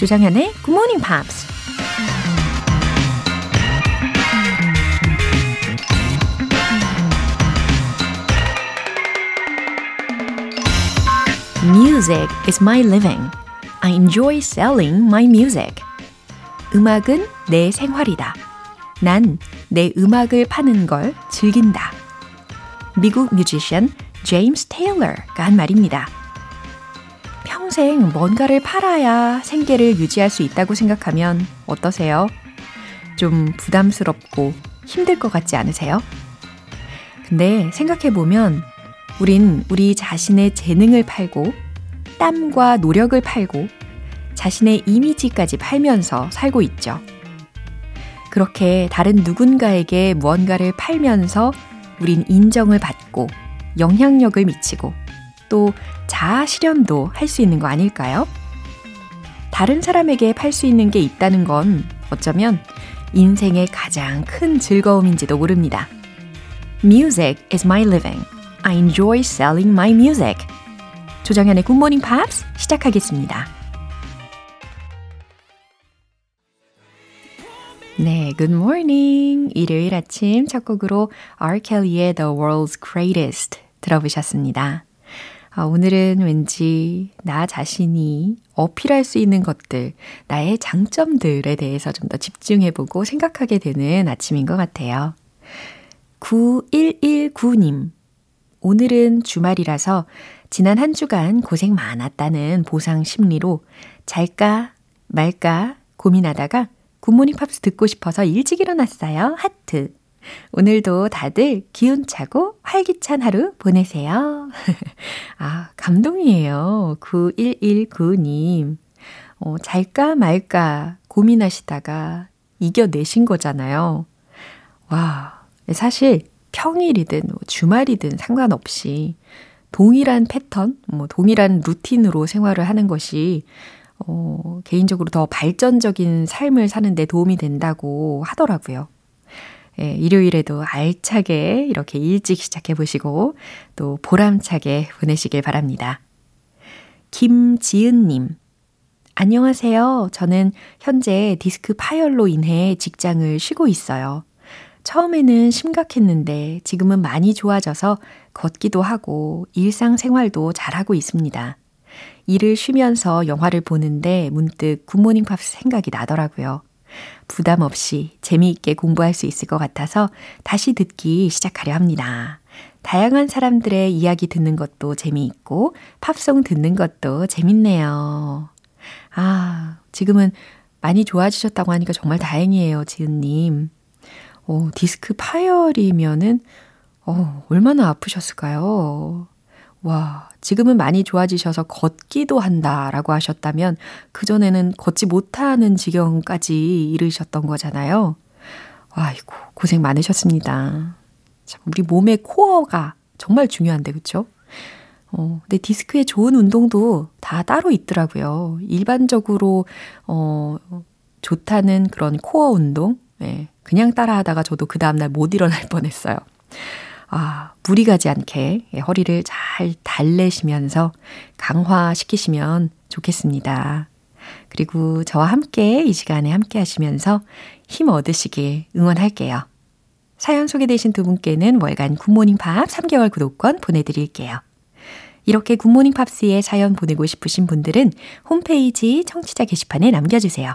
조장현의 Good Morning Pops. Music is my living. I enjoy selling my music. 음악은 내 생활이다. 난 내 음악을 파는 걸 즐긴다. 미국 뮤지션 제임스 테일러가 한 말입니다. 평생 뭔가를 팔아야 생계를 유지할 수 있다고 생각하면 어떠세요? 좀 부담스럽고 힘들 것 같지 않으세요? 근데 생각해보면 우린 우리 자신의 재능을 팔고 땀과 노력을 팔고 자신의 이미지까지 팔면서 살고 있죠. 그렇게 다른 누군가에게 무언가를 팔면서 우린 인정을 받고 영향력을 미치고 또 자아 실현도 할 수 있는 거 아닐까요? 다른 사람에게 팔 수 있는 게 있다는 건 어쩌면 인생의 가장 큰 즐거움인지도 모릅니다. Music is my living. I enjoy selling my music. 조정현의 Good Morning Pops 시작하겠습니다. 네, good morning. 일요일 아침 첫 곡으로 R. Kelly의 The World's Greatest 들어보셨습니다. 아, 오늘은 왠지 나 자신이 어필할 수 있는 것들, 나의 장점들에 대해서 좀 더 집중해보고 생각하게 되는 아침인 것 같아요. 9119님. 오늘은 주말이라서 지난 한 주간 고생 많았다는 보상 심리로 잘까 말까 고민하다가 굿모닝 팝스 듣고 싶어서 일찍 일어났어요. 하트. 오늘도 다들 기운차고 활기찬 하루 보내세요. 아, 감동이에요. 9119님. 어, 잘까 말까 고민하시다가 이겨내신 거잖아요. 와, 사실 평일이든 뭐 주말이든 상관없이 동일한 패턴, 뭐 동일한 루틴으로 생활을 하는 것이 어, 개인적으로 더 발전적인 삶을 사는데 도움이 된다고 하더라고요. 예, 일요일에도 알차게 이렇게 일찍 시작해 보시고 또 보람차게 보내시길 바랍니다. 김지은님, 안녕하세요. 저는 현재 디스크 파열로 인해 직장을 쉬고 있어요. 처음에는 심각했는데 지금은 많이 좋아져서 걷기도 하고 일상생활도 잘하고 있습니다. 일을 쉬면서 영화를 보는데 문득 굿모닝 팝스 생각이 나더라고요. 부담 없이 재미있게 공부할 수 있을 것 같아서 다시 듣기 시작하려 합니다. 다양한 사람들의 이야기 듣는 것도 재미있고 팝송 듣는 것도 재밌네요. 아, 지금은 많이 좋아지셨다고 하니까 정말 다행이에요, 지은님. 어, 디스크 파열이면은, 어, 얼마나 아프셨을까요? 와, 지금은 많이 좋아지셔서 걷기도 한다라고 하셨다면 그전에는 걷지 못하는 지경까지 이르셨던 거잖아요. 아이고, 고생 많으셨습니다. 참, 우리 몸의 코어가 정말 중요한데, 그쵸? 어, 근데 디스크에 좋은 운동도 다 따로 있더라고요. 일반적으로, 어, 좋다는 그런 코어 운동, 네, 그냥 따라 하다가 저도 그 다음날 못 일어날 뻔 했어요. 아, 무리 가지 않게 예, 허리를 잘 달래시면서 강화시키시면 좋겠습니다. 그리고 저와 함께 이 시간에 함께 하시면서 힘 얻으시길 응원할게요. 사연 소개되신 두 분께는 월간 굿모닝 팝 3개월 구독권 보내드릴게요. 이렇게 굿모닝 팝스에 사연 보내고 싶으신 분들은 홈페이지 청취자 게시판에 남겨주세요.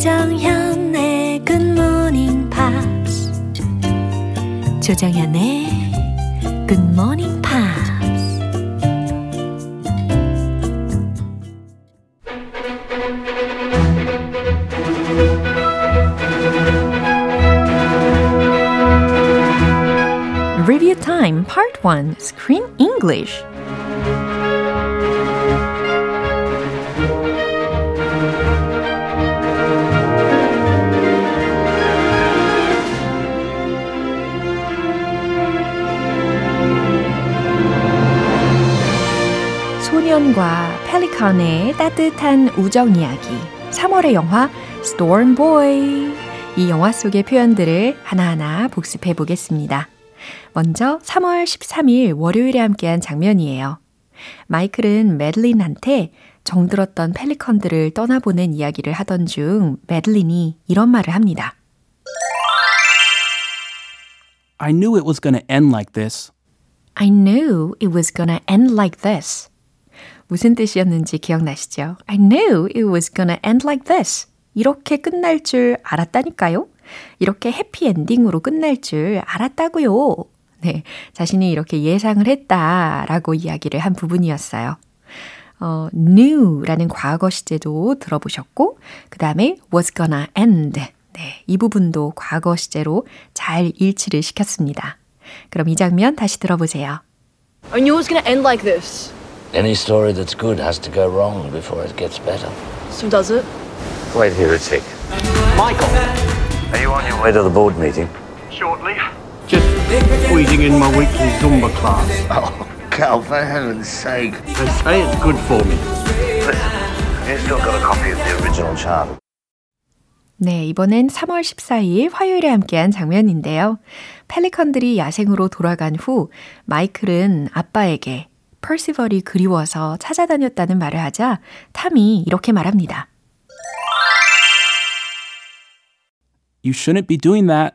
조정현의 굿모닝 팝스 조정현의 굿모닝 팝스 Review Time Part 1 English 펠리컨의 따뜻한 우정 이야기 3월의 영화 Storm Boy 이 영화 속의 표현들을 하나하나 복습해 보겠습니다. 먼저 3월 13일 월요일에 함께한 장면이에요. 마이클은 메들린한테 정들었던 펠리컨들을 떠나보낸 이야기를 하던 중 메들린이 이런 말을 합니다. I knew it was going to end like this. I knew it was gonna end like this. 무슨 뜻이었는지 기억나시죠? I knew it was gonna end like this. 이렇게 끝날 줄 알았다니까요. 이렇게 해피 엔딩으로 끝날 줄 알았다고요. 네, 자신이 이렇게 예상을 했다라고 이야기를 한 부분이었어요. 어, knew라는 과거 시제도 들어보셨고, 그 다음에 was gonna end. 네, 이 부분도 과거 시제로 잘 일치를 시켰습니다. 그럼 이 장면 다시 들어보세요. I knew it was to end like this. Any story that's good has to go wrong before it gets better. So does it? Wait here a tick. Michael. Are you on your way to the board meeting? Shortly. Just squeezing in my weekly Zumba class. Oh, Cal, for heaven's sake. They say it's good for me. Listen, have you still got a copy of the original chart? 네, 이번엔 3월 14일 화요일에 함께한 장면인데요. 펠리컨들이 야생으로 돌아간 후 마이클은 아빠에게 퍼시벌이 그리워서 찾아다녔다는 말을 하자 탐이 이렇게 말합니다. You shouldn't be doing that.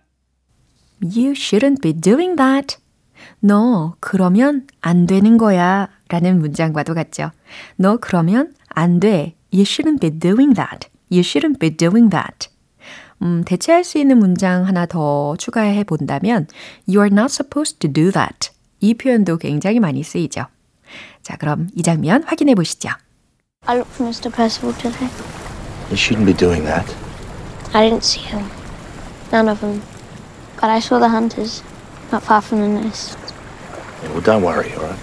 You shouldn't be doing that. 너 그러면 안 되는 거야 라는 문장과도 같죠. 너 그러면 안 돼. You shouldn't be doing that. You shouldn't be doing that. 음, 대체할 수 있는 문장 하나 더 추가해 본다면 You are not supposed to do that. 이 표현도 굉장히 많이 쓰이죠. 자, 그럼 이 장면 확인해 보시죠. I looked for Mr. Percival today. You shouldn't be doing that. I didn't see him. None of them. But I saw the hunters, not far from the nest. Well, don't worry, all right?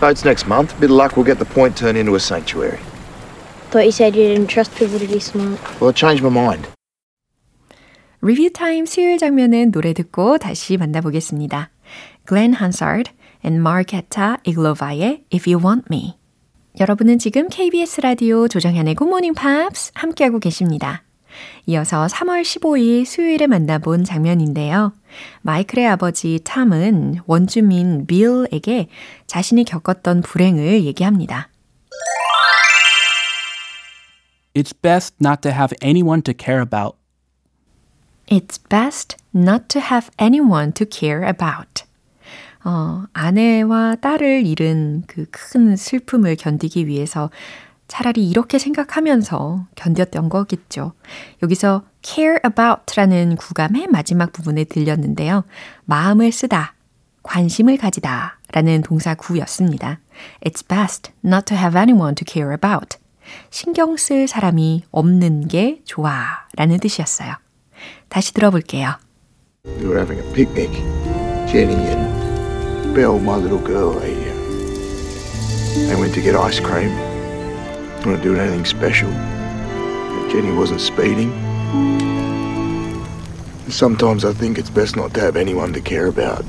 Votes next month. Bit of luck, we'll get the point turned into a sanctuary. Thought you said you didn't trust people to be smart. Well, I changed my mind. 리뷰 타임 수요일 장면은 노래 듣고 다시 만나보겠습니다. Glenn Hansard and Marketa Iglova의 If You Want Me. 여러분은 지금 KBS 라디오 조정현의 Good Morning Pops 함께하고 계십니다. 이어서 3월 15일 수요일에 만나본 장면인데요. 마이클의 아버지 탐은 원주민 빌에게 자신이 겪었던 불행을 얘기합니다. It's best not to have anyone to care about. It's best not to have anyone to care about. 어, 아내와 딸을 잃은 그 큰 슬픔을 견디기 위해서 차라리 이렇게 생각하면서 견뎠던 거겠죠. 여기서 care about라는 구감의 마지막 부분에 들렸는데요. 마음을 쓰다, 관심을 가지다 라는 동사 구였습니다. It's best not to have anyone to care about. 신경 쓸 사람이 없는 게 좋아 라는 뜻이었어요. 다시 들어볼게요. We were having a picnic. Jenny and Belle, my little girl, they, uh, they went to get ice cream. Not doing anything special. Jenny wasn't speeding. Sometimes I think it's best not to have anyone to care about.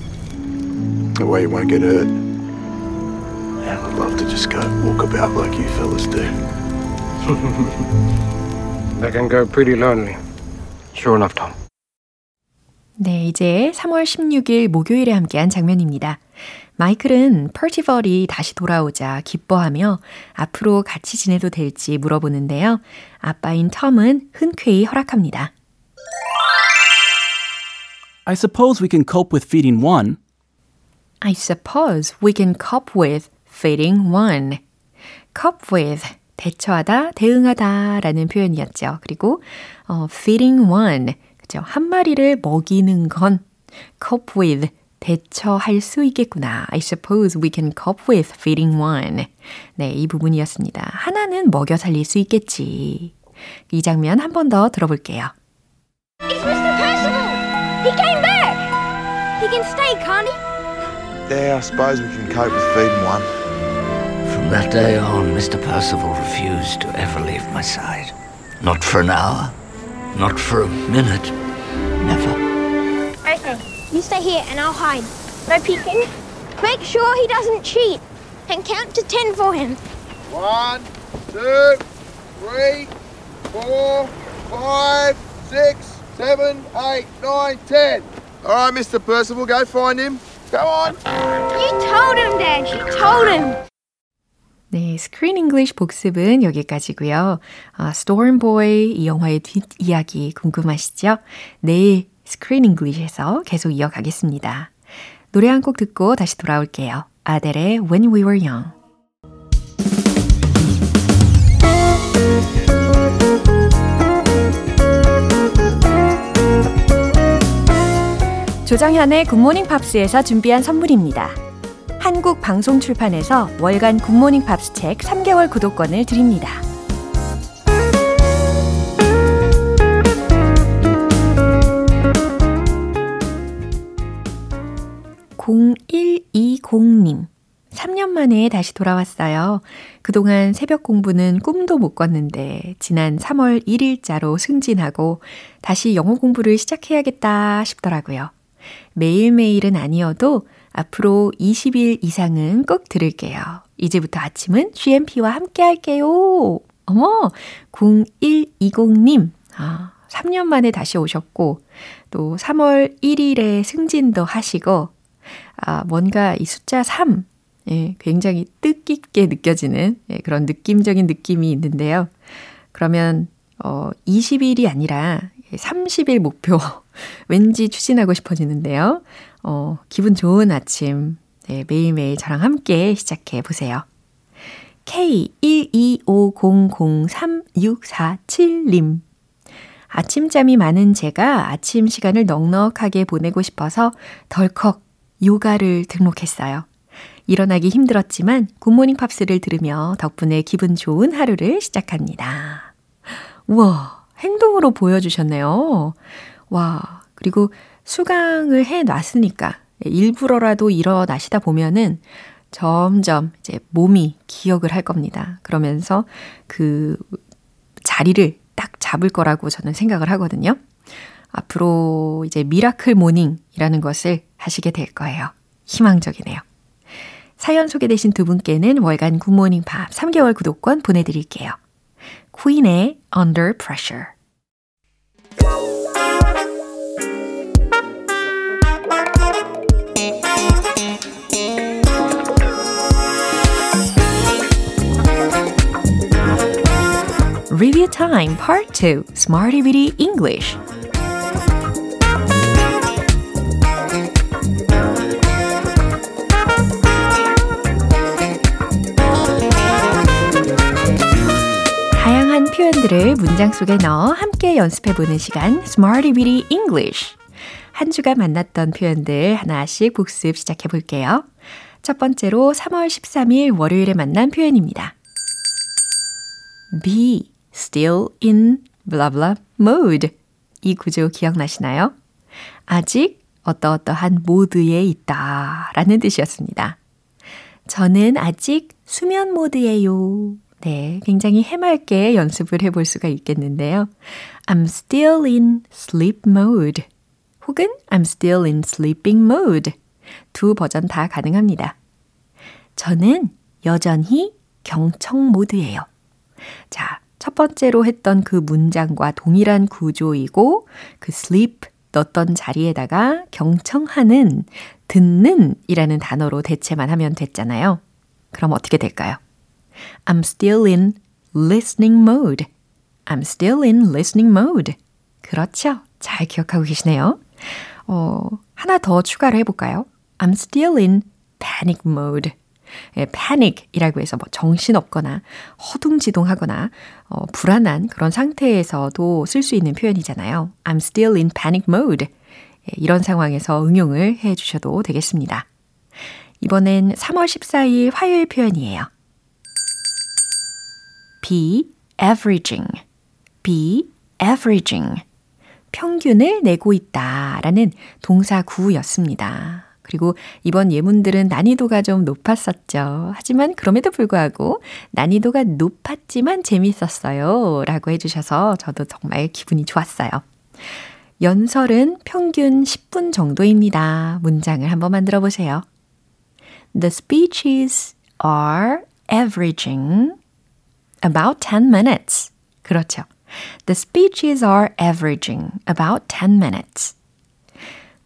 That way you won't get hurt. And I'd love to just go walk about like you fellas do. They can go pretty lonely. Sure enough, Tom. 네, 이제 3월 16일 목요일에 함께한 장면입니다. 마이클은 퍼티벌이 다시 돌아오자 기뻐하며 앞으로 같이 지내도 될지 물어보는데요. 아빠인 텀은 흔쾌히 허락합니다. I suppose we can cope with feeding one. I suppose we can cope with feeding one. cope with 대처하다, 대응하다 라는 표현이었죠. 그리고 어, feeding one 그죠? 한 마리를 먹이는 건 cope with 대처할 수 있겠구나. I suppose we can cope with feeding one. 네, 이 부분이었습니다. 하나는 먹여 살릴 수 있겠지. 이 장면 한 번 더 들어볼게요. It's Mr. Percival! He came back! He can stay, can't he? Yeah, I suppose we can cope with feeding one. From that day on, Mr. Percival refused to ever leave my side. Not for an hour, not for a minute, never. You stay here and I'll hide. No peeking. Make sure he doesn't cheat and count to ten for him. One, two, three, four, five, six, seven, eight, nine, ten. All right, Mr. Percival, go find him. Go on. You told him, Dad. You told him. 네, 스크린 잉글리쉬 복습은 여기까지고요. 아, 스톰보이 이 영화의 뒷이야기 궁금하시죠? 내일 스크린 잉글리쉬에서 계속 이어가겠습니다. 노래 한 곡 듣고 다시 돌아올게요. 아델의 When We Were Young. 조정현의 굿모닝 팝스에서 준비한 선물입니다. 한국 방송 출판에서 월간 굿모닝 팝스 책 3개월 구독권을 드립니다. (0120님) 3년 만에 다시 돌아왔어요. 그동안 새벽 공부는 꿈도 못 꿨는데 지난 3월 1일자로 승진하고 다시 영어 공부를 시작해야겠다 싶더라고요. 매일매일은 아니어도 앞으로 20일 이상은 꼭 들을게요. 이제부터 아침은 GMP와 함께 할게요. 어머, 0120님. 아, 3년 만에 다시 오셨고, 또 3월 1일에 승진도 하시고, 아, 뭔가 이 숫자 3, 예, 굉장히 뜻깊게 느껴지는 예, 그런 느낌적인 느낌이 있는데요. 그러면, 어, 20일이 아니라 30일 목표 왠지 추진하고 싶어지는데요. 어, 기분 좋은 아침 네, 매일매일 저랑 함께 시작해 보세요. K125003647님 아침잠이 많은 제가 아침 시간을 넉넉하게 보내고 싶어서 덜컥 요가를 등록했어요. 일어나기 힘들었지만 굿모닝 팝스를 들으며 덕분에 기분 좋은 하루를 시작합니다. 우와, 행동으로 보여주셨네요. 와, 그리고 수강을 해 놨으니까 일부러라도 일어나시다 보면은 점점 이제 몸이 기억을 할 겁니다. 그러면서 그 자리를 딱 잡을 거라고 저는 생각을 하거든요. 앞으로 이제 miracle morning이라는 것을 하시게 될 거예요. 희망적이네요. 사연 소개되신 두 분께는 월간 굿모닝 팝 3개월 구독권 보내드릴게요. 퀸의 Under Pressure Review Time Part 2 Smarty Bitty English 표현들을 문장 속에 넣어 함께 연습해보는 시간 Smarty Bitty English 한 주간 만났던 표현들 하나씩 복습 시작해 볼게요. 첫 번째로 3월 13일 월요일에 만난 표현입니다. be still in blah blah mode. 이 구조 기억나시나요? 아직 어떠어떠한 모드에 있다 라는 뜻이었습니다. 저는 아직 수면 모드예요. 네, 굉장히 해맑게 연습을 해볼 수가 있겠는데요. I'm still in sleep mode. 혹은 I'm still in sleeping mode. 두 버전 다 가능합니다. 저는 여전히 경청 모드예요. 자, 첫 번째로 했던 그 문장과 동일한 구조이고 그 sleep 넣었던 자리에다가 경청하는 듣는 이라는 단어로 대체만 하면 됐잖아요. 그럼 어떻게 될까요? I'm still in listening mode. I'm still in listening mode. 그렇죠. 잘 기억하고 계시네요. 어, 하나 더 추가를 해볼까요? I'm still in panic mode. 예, panic이라고 해서 뭐 정신없거나 허둥지둥하거나 어, 불안한 그런 상태에서도 쓸 수 있는 표현이잖아요. I'm still in panic mode. 예, 이런 상황에서 응용을 해 주셔도 되겠습니다. 이번엔 3월 14일 화요일 표현이에요. Be averaging. be averaging. 평균을 내고 있다 라는 동사 구였습니다. 그리고 이번 예문들은 난이도가 좀 높았었죠. 하지만 그럼에도 불구하고 난이도가 높았지만 재밌었어요. 라고 해주셔서 저도 정말 기분이 좋았어요. 연설은 평균 10분 정도입니다. 문장을 한번 만들어 보세요. The speeches are averaging about 10 minutes. 그렇죠. The speeches are averaging about 10 minutes.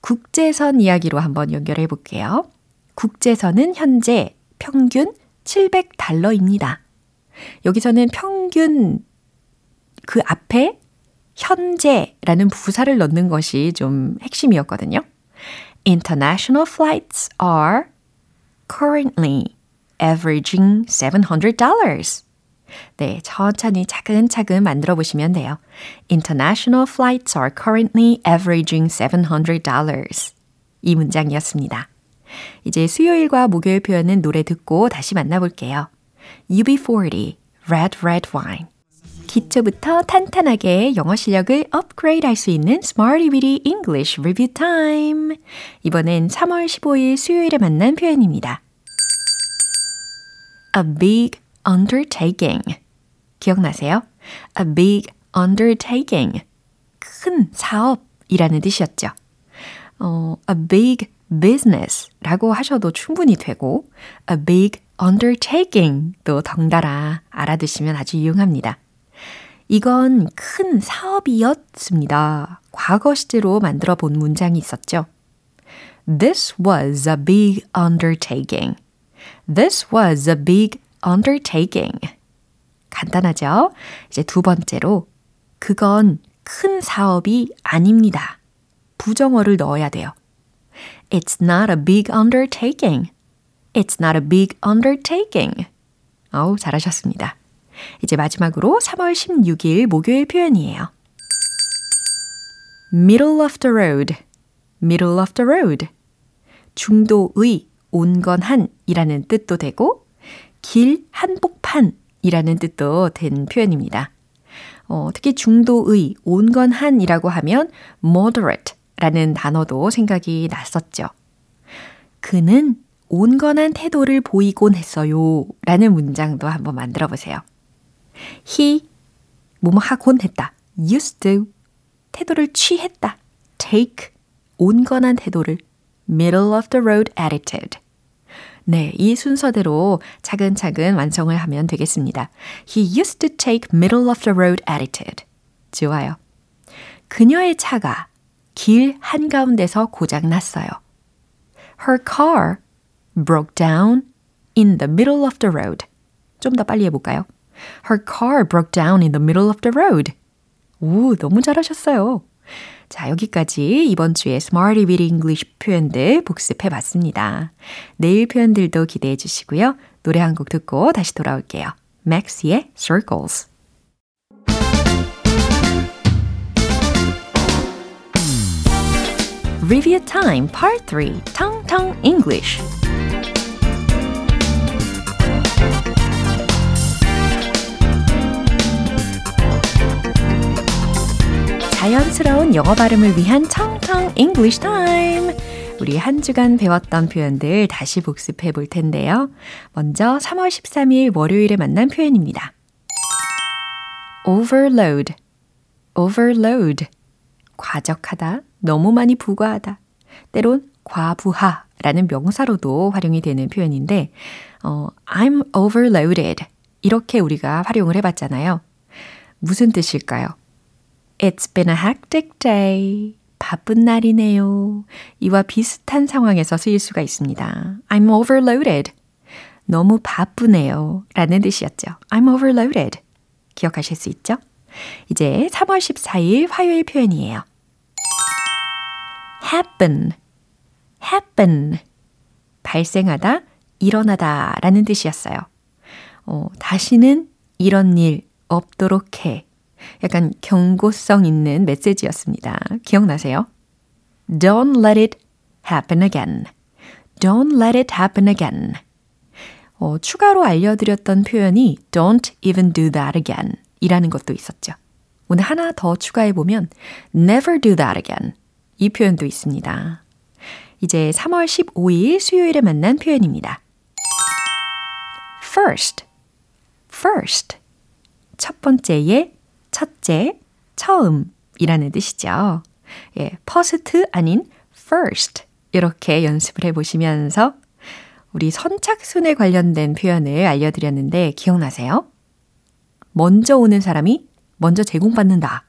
국제선 이야기로 한번 연결해 볼게요. 국제선은 현재 평균 700달러입니다. 여기서는 평균 그 앞에 현재라는 부사를 넣는 것이 좀 핵심이었거든요. International flights are currently averaging $700. 네, 천천히 차근차근 만들어 보시면 돼요. International flights are currently averaging $700. 이 문장이었습니다. 이제 수요일과 목요일 표현은 노래 듣고 다시 만나볼게요. UB40, Red Red Wine. 기초부터 탄탄하게 영어 실력을 업그레이드 할 수 있는 Smarty Weedy English Review Time. 이번엔 3월 15일 수요일에 만난 표현입니다. A big undertaking. 기억나세요? A big undertaking. 큰 사업이라는 뜻이었죠. 어, a big business 라고 하셔도 충분히 되고, a big undertaking 또 덩달아 알아두시면 아주 유용합니다. 이건 큰 사업이었습니다. 과거 시제로 만들어 본 문장이 있었죠. This was a big undertaking. This was a big undertaking. 간단하죠? 이제 두 번째로, 그건 큰 사업이 아닙니다. 부정어를 넣어야 돼요. It's not a big undertaking. It's not a big undertaking. 어우, 잘하셨습니다. 이제 마지막으로 3월 16일 목요일 표현이에요. middle of the road, middle of the road. 중도의, 온건한이라는 뜻도 되고, 길 한복판이라는 뜻도 된 표현입니다. 어, 특히 중도의, 온건한이라고 하면 moderate 라는 단어도 생각이 났었죠. 그는 온건한 태도를 보이곤 했어요. 라는 문장도 한번 만들어 보세요. He 뭐뭐 하곤 했다. used to 태도를 취했다. take 온건한 태도를 middle of the road attitude. 네, 이 순서대로 차근차근 완성을 하면 되겠습니다. He used to take middle of the road attitude. 좋아요. 그녀의 차가 길 한가운데서 고장 났어요. Her car broke down in the middle of the road. 좀 더 빨리 해볼까요? Her car broke down in the middle of the road. 오, 너무 잘하셨어요. 자, 여기까지 이번 주에 Smarty Weedy English 표현들 복습해 봤습니다. 내일 표현들도 기대해 주시고요. 노래 한 곡 듣고 다시 돌아올게요. Max의 Circles. Review Time Part 3 Tong Tong English 자연스러운 영어 발음을 위한 청청 English Time. 우리 한 주간 배웠던 표현들 다시 복습해 볼 텐데요. 먼저 3월 13일 월요일에 만난 표현입니다. overload, overload. 과적하다, 너무 많이 부과하다. 때론 과부하라는 명사로도 활용이 되는 표현인데, 어, I'm overloaded. 이렇게 우리가 활용을 해봤잖아요. 무슨 뜻일까요? It's been a hectic day. 바쁜 날이네요. 이와 비슷한 상황에서 쓰일 수가 있습니다. I'm overloaded. 너무 바쁘네요. 라는 뜻이었죠. I'm overloaded. 기억하실 수 있죠? 이제 3월 14일 화요일 표현이에요. happen, happen. 발생하다, 일어나다 라는 뜻이었어요. 어, 다시는 이런 일 없도록 해. 약간 경고성 있는 메시지였습니다. 기억나세요? Don't let it happen again. Don't let it happen again. 어, 추가로 알려드렸던 표현이 Don't even do that again 이라는 것도 있었죠. 오늘 하나 더 추가해보면 Never do that again 이 표현도 있습니다. 이제 3월 15일 수요일에 만난 표현입니다. First, first. 첫 번째의 첫째, 처음이라는 뜻이죠. 예, first 아닌 first 이렇게 연습을 해보시면서 우리 선착순에 관련된 표현을 알려드렸는데 기억나세요? 먼저 오는 사람이 먼저 제공받는다.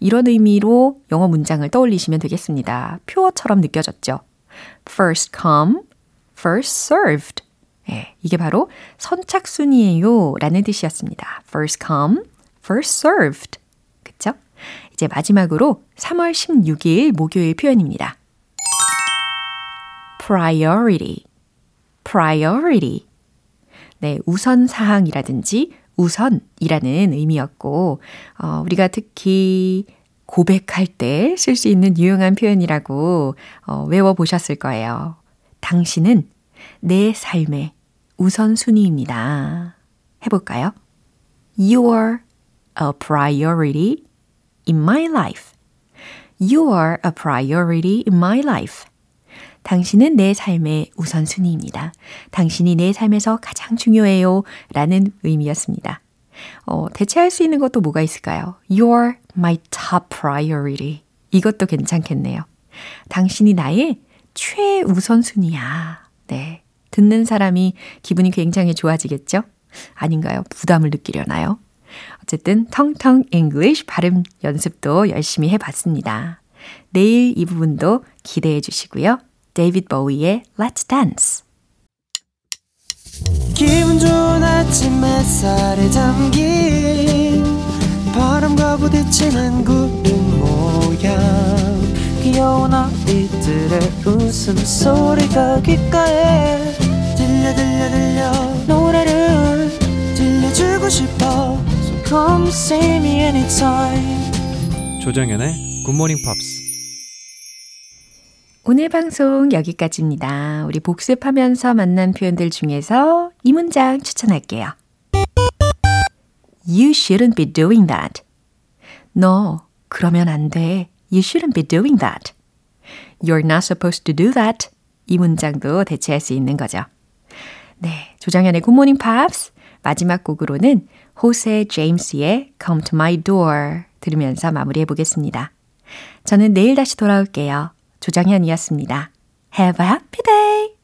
이런 의미로 영어 문장을 떠올리시면 되겠습니다. 표어처럼 느껴졌죠. First come, first served. 예, 이게 바로 선착순이에요 라는 뜻이었습니다. First come, first served. 그쵸? 이제 마지막으로 3월 16일 목요일 표현입니다. priority, priority. 네, 우선 사항이라든지 우선이라는 의미였고, 어, 우리가 특히 고백할 때 쓸 수 있는 유용한 표현이라고 어, 외워보셨을 거예요. 당신은 내 삶의 우선순위입니다. 해볼까요? You are a priority in my life. You are a priority in my life. 당신은 내 삶의 우선순위입니다. 당신이 내 삶에서 가장 중요해요. 라는 의미였습니다. 어, 대체할 수 있는 것도 뭐가 있을까요? You're my top priority. 이것도 괜찮겠네요. 당신이 나의 최우선순위야. 네. 듣는 사람이 기분이 굉장히 좋아지겠죠? 아닌가요? 부담을 느끼려나요? 어쨌든 텅텅 English 발음 연습도 열심히 해봤습니다. 내일 이 부분도 기대해 주시고요. 데이빗 보위의 Let's Dance. 기분 좋은 아침 햇살에 담긴 바람과 부딪히는 구름 모양 귀여운 아이들의 웃음소리가 귓가에 들려 들려 들려 조정연의 굿모닝 팝스 오늘 방송 여기까지입니다. 우리 복습하면서 만난 표현들 중에서 이 문장 추천할게요. You shouldn't be doing that. 너 그러면 안 돼. You shouldn't be doing that. You're not supposed to do that. 이 문장도 대체할 수 있는 거죠. 네, 조정현의 굿모닝 팝스 마지막 곡으로는 호세 제임스의 Come to My Door 들으면서 마무리해 보겠습니다. 저는 내일 다시 돌아올게요. 조정현이었습니다. Have a happy day!